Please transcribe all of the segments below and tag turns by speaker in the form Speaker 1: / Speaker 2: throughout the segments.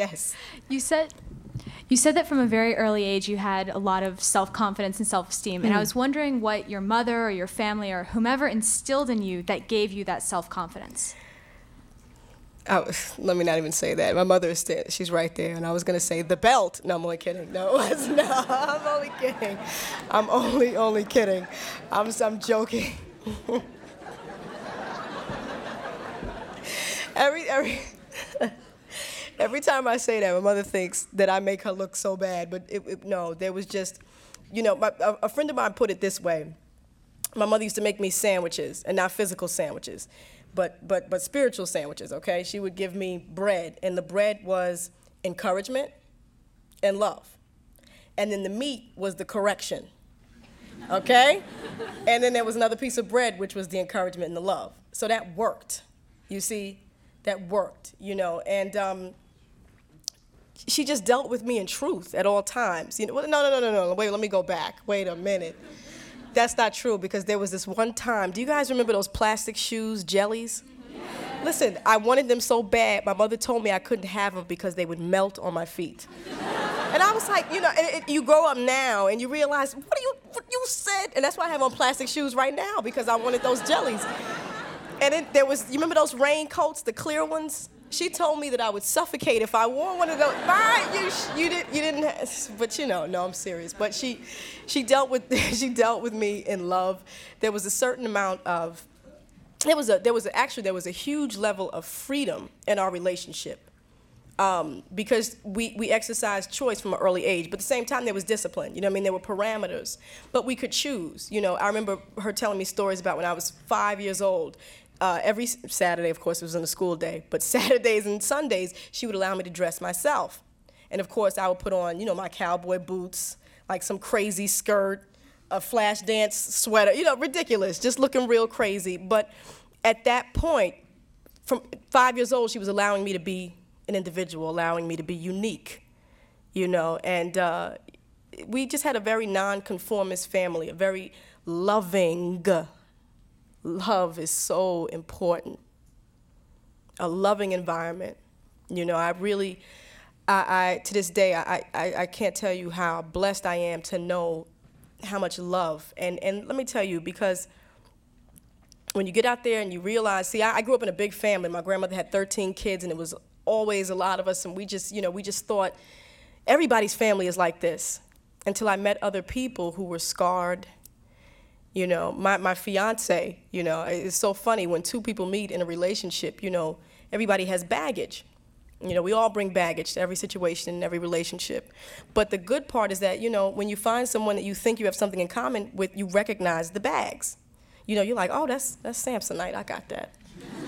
Speaker 1: Yes.
Speaker 2: You said you said that from a very early age you had a lot of self-confidence and self-esteem. And I hmm. was wondering what your mother or your family or whomever instilled in you that gave you that self-confidence.
Speaker 1: Oh, let me not even say that. My mother is sta- she's right there, and I was gonna say the belt. No, I'm only kidding. No, not. I'm only kidding. I'm only only kidding. I'm I'm joking. every every every time I say that, my mother thinks that I make her look so bad. But it, it, no, there was just, you know, my, a, a friend of mine put it this way. My mother used to make me sandwiches, and not physical sandwiches, but but but spiritual sandwiches. Okay, she would give me bread, and the bread was encouragement and love, and then the meat was the correction. Okay, and then there was another piece of bread, which was the encouragement and the love. So that worked. You see, that worked. You know, and um, she just dealt with me in truth at all times. You know, no, no, no, no, no. Wait, let me go back. Wait a minute. That's not true because there was this one time. Do you guys remember those plastic shoes, jellies? Listen, I wanted them so bad. My mother told me I couldn't have them because they would melt on my feet. And I was like, you know, it, you grow up now and you realize, what do you, what you said? And that's why I have on plastic shoes right now because I wanted those jellies. And then there was, you remember those raincoats, the clear ones? She told me that I would suffocate if I wore one of those. Right, you, you, did, you didn't, but you know, no, I'm serious. But she, she dealt with, she dealt with me in love. There was a certain amount of, there was a, there was a, actually there was a huge level of freedom in our relationship. Um, because we, we exercised choice from an early age, but at the same time there was discipline. You know, what I mean, there were parameters, but we could choose. You know, I remember her telling me stories about when I was five years old uh, every Saturday, of course, it was on a school day, but Saturdays and Sundays, she would allow me to dress myself. And of course, I would put on, you know, my cowboy boots, like some crazy skirt, a flash dance sweater, you know, ridiculous, just looking real crazy. But at that point, from five years old, she was allowing me to be an individual, allowing me to be unique, you know, and uh, we just had a very nonconformist family, a very loving love is so important. A loving environment. You know, I really, I, I to this day, I, I, I can't tell you how blessed I am to know how much love. And, and let me tell you, because when you get out there and you realize, see, I, I grew up in a big family. My grandmother had 13 kids, and it was always a lot of us, and we just, you know, we just thought everybody's family is like this until I met other people who were scarred you know, my, my fiance, you know, it's so funny when two people meet in a relationship, you know, everybody has baggage. You know, we all bring baggage to every situation and every relationship. But the good part is that, you know, when you find someone that you think you have something in common with, you recognize the bags. You know, you're like, oh, that's, that's Samsonite, I got that.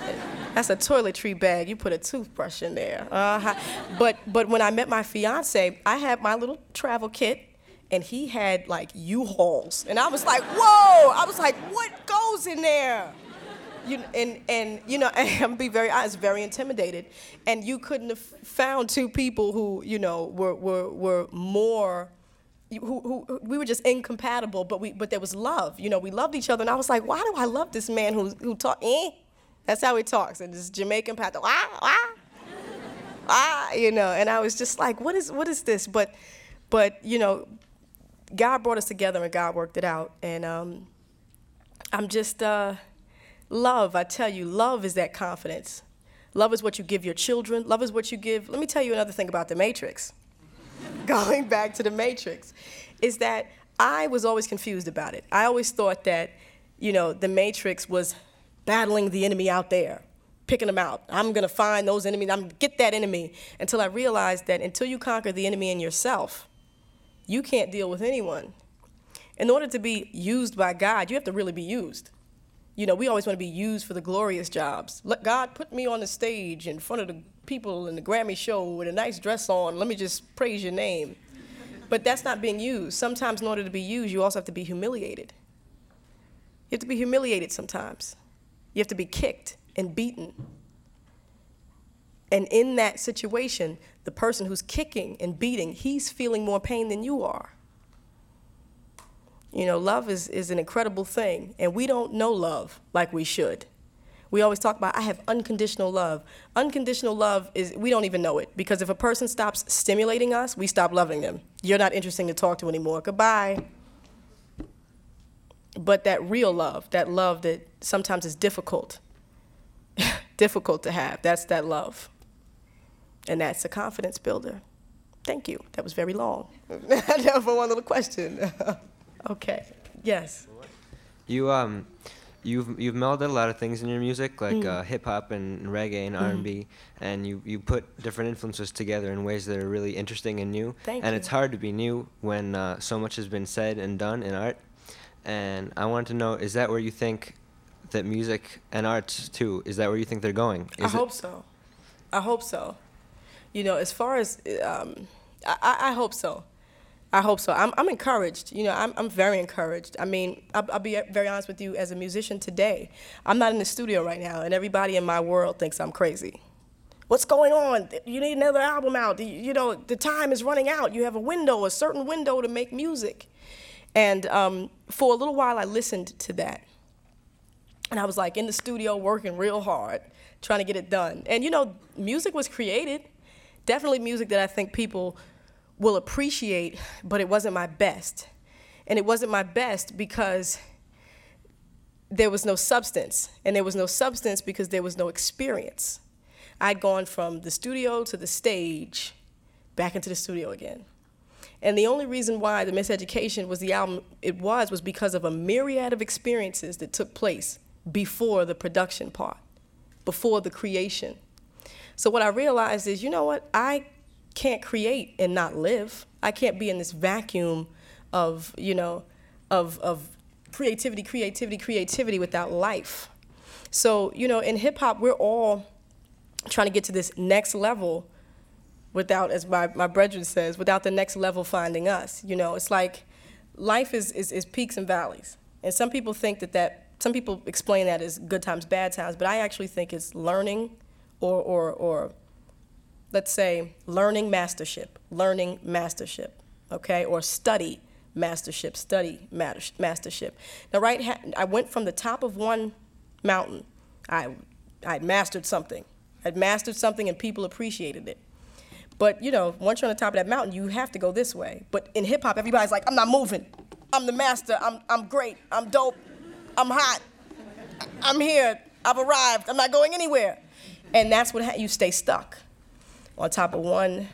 Speaker 1: That's a toiletry bag. You put a toothbrush in there. Uh-huh. But but when I met my fiance, I had my little travel kit and he had like U-Hauls. And I was like, whoa! I was like, what goes in there? You, and, and you know, I'm be very I was very intimidated. And you couldn't have found two people who, you know, were, were, were more, who, who, we were just incompatible, but, we, but there was love. You know, we loved each other. And I was like, why do I love this man who, who talk, eh? That's how he talks. And this Jamaican pattern, ah, ah, ah, you know. And I was just like, what is, what is this? But, but, you know, God brought us together and God worked it out. And um, I'm just, uh, love, I tell you, love is that confidence. Love is what you give your children. Love is what you give. Let me tell you another thing about the Matrix. Going back to the Matrix, is that I was always confused about it. I always thought that, you know, the Matrix was battling the enemy out there, picking them out. I'm gonna find those enemies, I'm gonna get that enemy. Until I realized that until you conquer the enemy in yourself, you can't deal with anyone. In order to be used by God, you have to really be used. You know, we always want to be used for the glorious jobs. Let God put me on the stage in front of the people in the Grammy show with a nice dress on. Let me just praise your name. But that's not being used. Sometimes, in order to be used, you also have to be humiliated. You have to be humiliated sometimes. You have to be kicked and beaten. And in that situation, the person who's kicking and beating, he's feeling more pain than you are. You know, love is, is an incredible thing, and we don't know love like we should. We always talk about I have unconditional love. Unconditional love is we don't even know it because if a person stops stimulating us, we stop loving them. You're not interesting to talk to anymore. Goodbye. But that real love, that love that sometimes is difficult, difficult to have, that's that love. And that's a confidence builder. Thank you. That was very long. For one little question. okay. Yes.
Speaker 3: You um, you've you've melded a lot of things in your music, like
Speaker 1: Mm.
Speaker 3: uh, hip hop and reggae and R and B, and you you put different influences together in ways that are really interesting and new.
Speaker 1: Thank
Speaker 3: and
Speaker 1: you.
Speaker 3: it's hard to be new when uh, so much has been said and done in art. And I wanted to know, is that where you think that music and arts too? Is that where you think they're going?
Speaker 1: I
Speaker 3: Is it-
Speaker 1: hope so. I hope so. You know, as far as um, I, I hope so. I hope so. I'm, I'm encouraged. You know, I'm, I'm very encouraged. I mean, I'll, I'll be very honest with you. As a musician today, I'm not in the studio right now, and everybody in my world thinks I'm crazy. What's going on? You need another album out. You know, the time is running out. You have a window, a certain window to make music. And um, for a little while, I listened to that. And I was like in the studio working real hard, trying to get it done. And you know, music was created. Definitely music that I think people will appreciate, but it wasn't my best. And it wasn't my best because there was no substance. And there was no substance because there was no experience. I'd gone from the studio to the stage, back into the studio again. And the only reason why the Miseducation was the album it was was because of a myriad of experiences that took place before the production part, before the creation. So what I realized is, you know what? I can't create and not live. I can't be in this vacuum of, you know, of of creativity, creativity, creativity without life. So, you know, in hip hop, we're all trying to get to this next level without, as my, my brethren says, without the next level finding us. You know, it's like life is, is, is peaks and valleys. And some people think that that, some people explain that as good times, bad times, but I actually think it's learning or, or, or let's say learning mastership, learning mastership, okay, or study mastership, study mastership. Now, right, I went from the top of one mountain. I, I'd mastered something. I'd mastered something, and people appreciated it. But you know, once you're on the top of that mountain, you have to go this way. But in hip hop, everybody's like, "I'm not moving. I'm the master. I'm, I'm great. I'm dope. I'm hot. I'm here. I've arrived. I'm not going anywhere." And that's what ha- you stay stuck on top of one,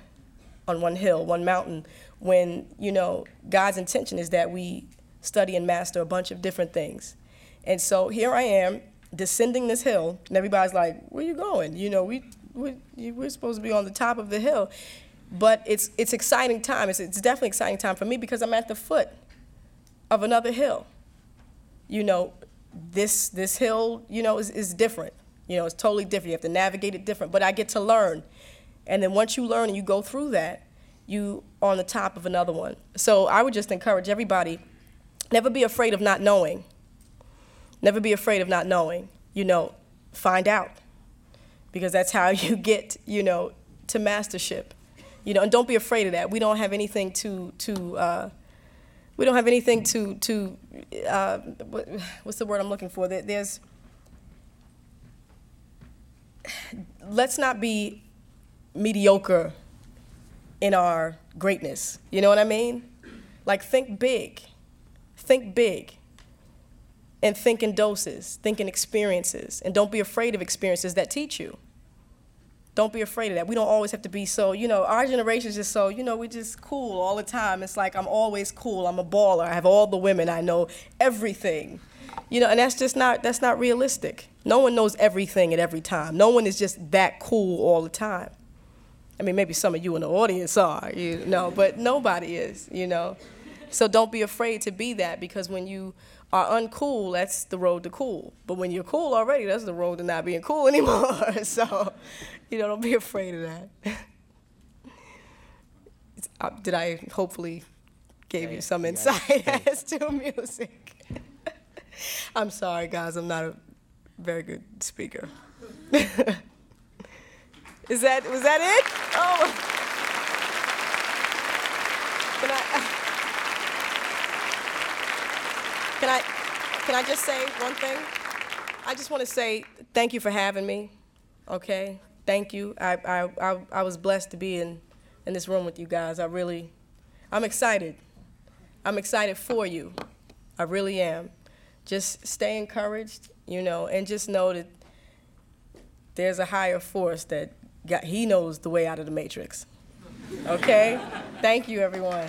Speaker 1: on one hill, one mountain. When you know God's intention is that we study and master a bunch of different things. And so here I am descending this hill, and everybody's like, "Where you going?" You know, we we we're supposed to be on the top of the hill, but it's it's exciting time. It's it's definitely exciting time for me because I'm at the foot of another hill. You know, this this hill, you know, is, is different. You know, it's totally different. You have to navigate it different. But I get to learn, and then once you learn and you go through that, you on the top of another one. So I would just encourage everybody, never be afraid of not knowing. Never be afraid of not knowing. You know, find out because that's how you get, you know, to mastership. You know, and don't be afraid of that. We don't have anything to to uh, we don't have anything to to uh, what, what's the word I'm looking for? There, there's let's not be mediocre in our greatness. You know what I mean? Like think big. Think big. And think in doses, think in experiences, and don't be afraid of experiences that teach you. Don't be afraid of that. We don't always have to be so, you know, our generation is just so, you know, we're just cool all the time. It's like I'm always cool. I'm a baller. I have all the women. I know everything. You know, and that's just not that's not realistic. No one knows everything at every time. No one is just that cool all the time. I mean, maybe some of you in the audience are, you know, but nobody is, you know. So don't be afraid to be that because when you are uncool, that's the road to cool. But when you're cool already, that's the road to not being cool anymore. so, you know, don't be afraid of that. Uh, Did I hopefully gave
Speaker 3: Yeah,
Speaker 1: you some
Speaker 3: you got it.
Speaker 1: insight
Speaker 3: Thanks.
Speaker 1: as to music? I'm sorry, guys. I'm not a very good speaker. Is that was that it? Oh. Can I can I can I just say one thing? I just want to say thank you for having me. Okay, thank you. I, I, I, I was blessed to be in, in this room with you guys. I really, I'm excited. I'm excited for you. I really am. Just stay encouraged, you know, and just know that there's a higher force that got, he knows the way out of the matrix. Okay? Thank you, everyone.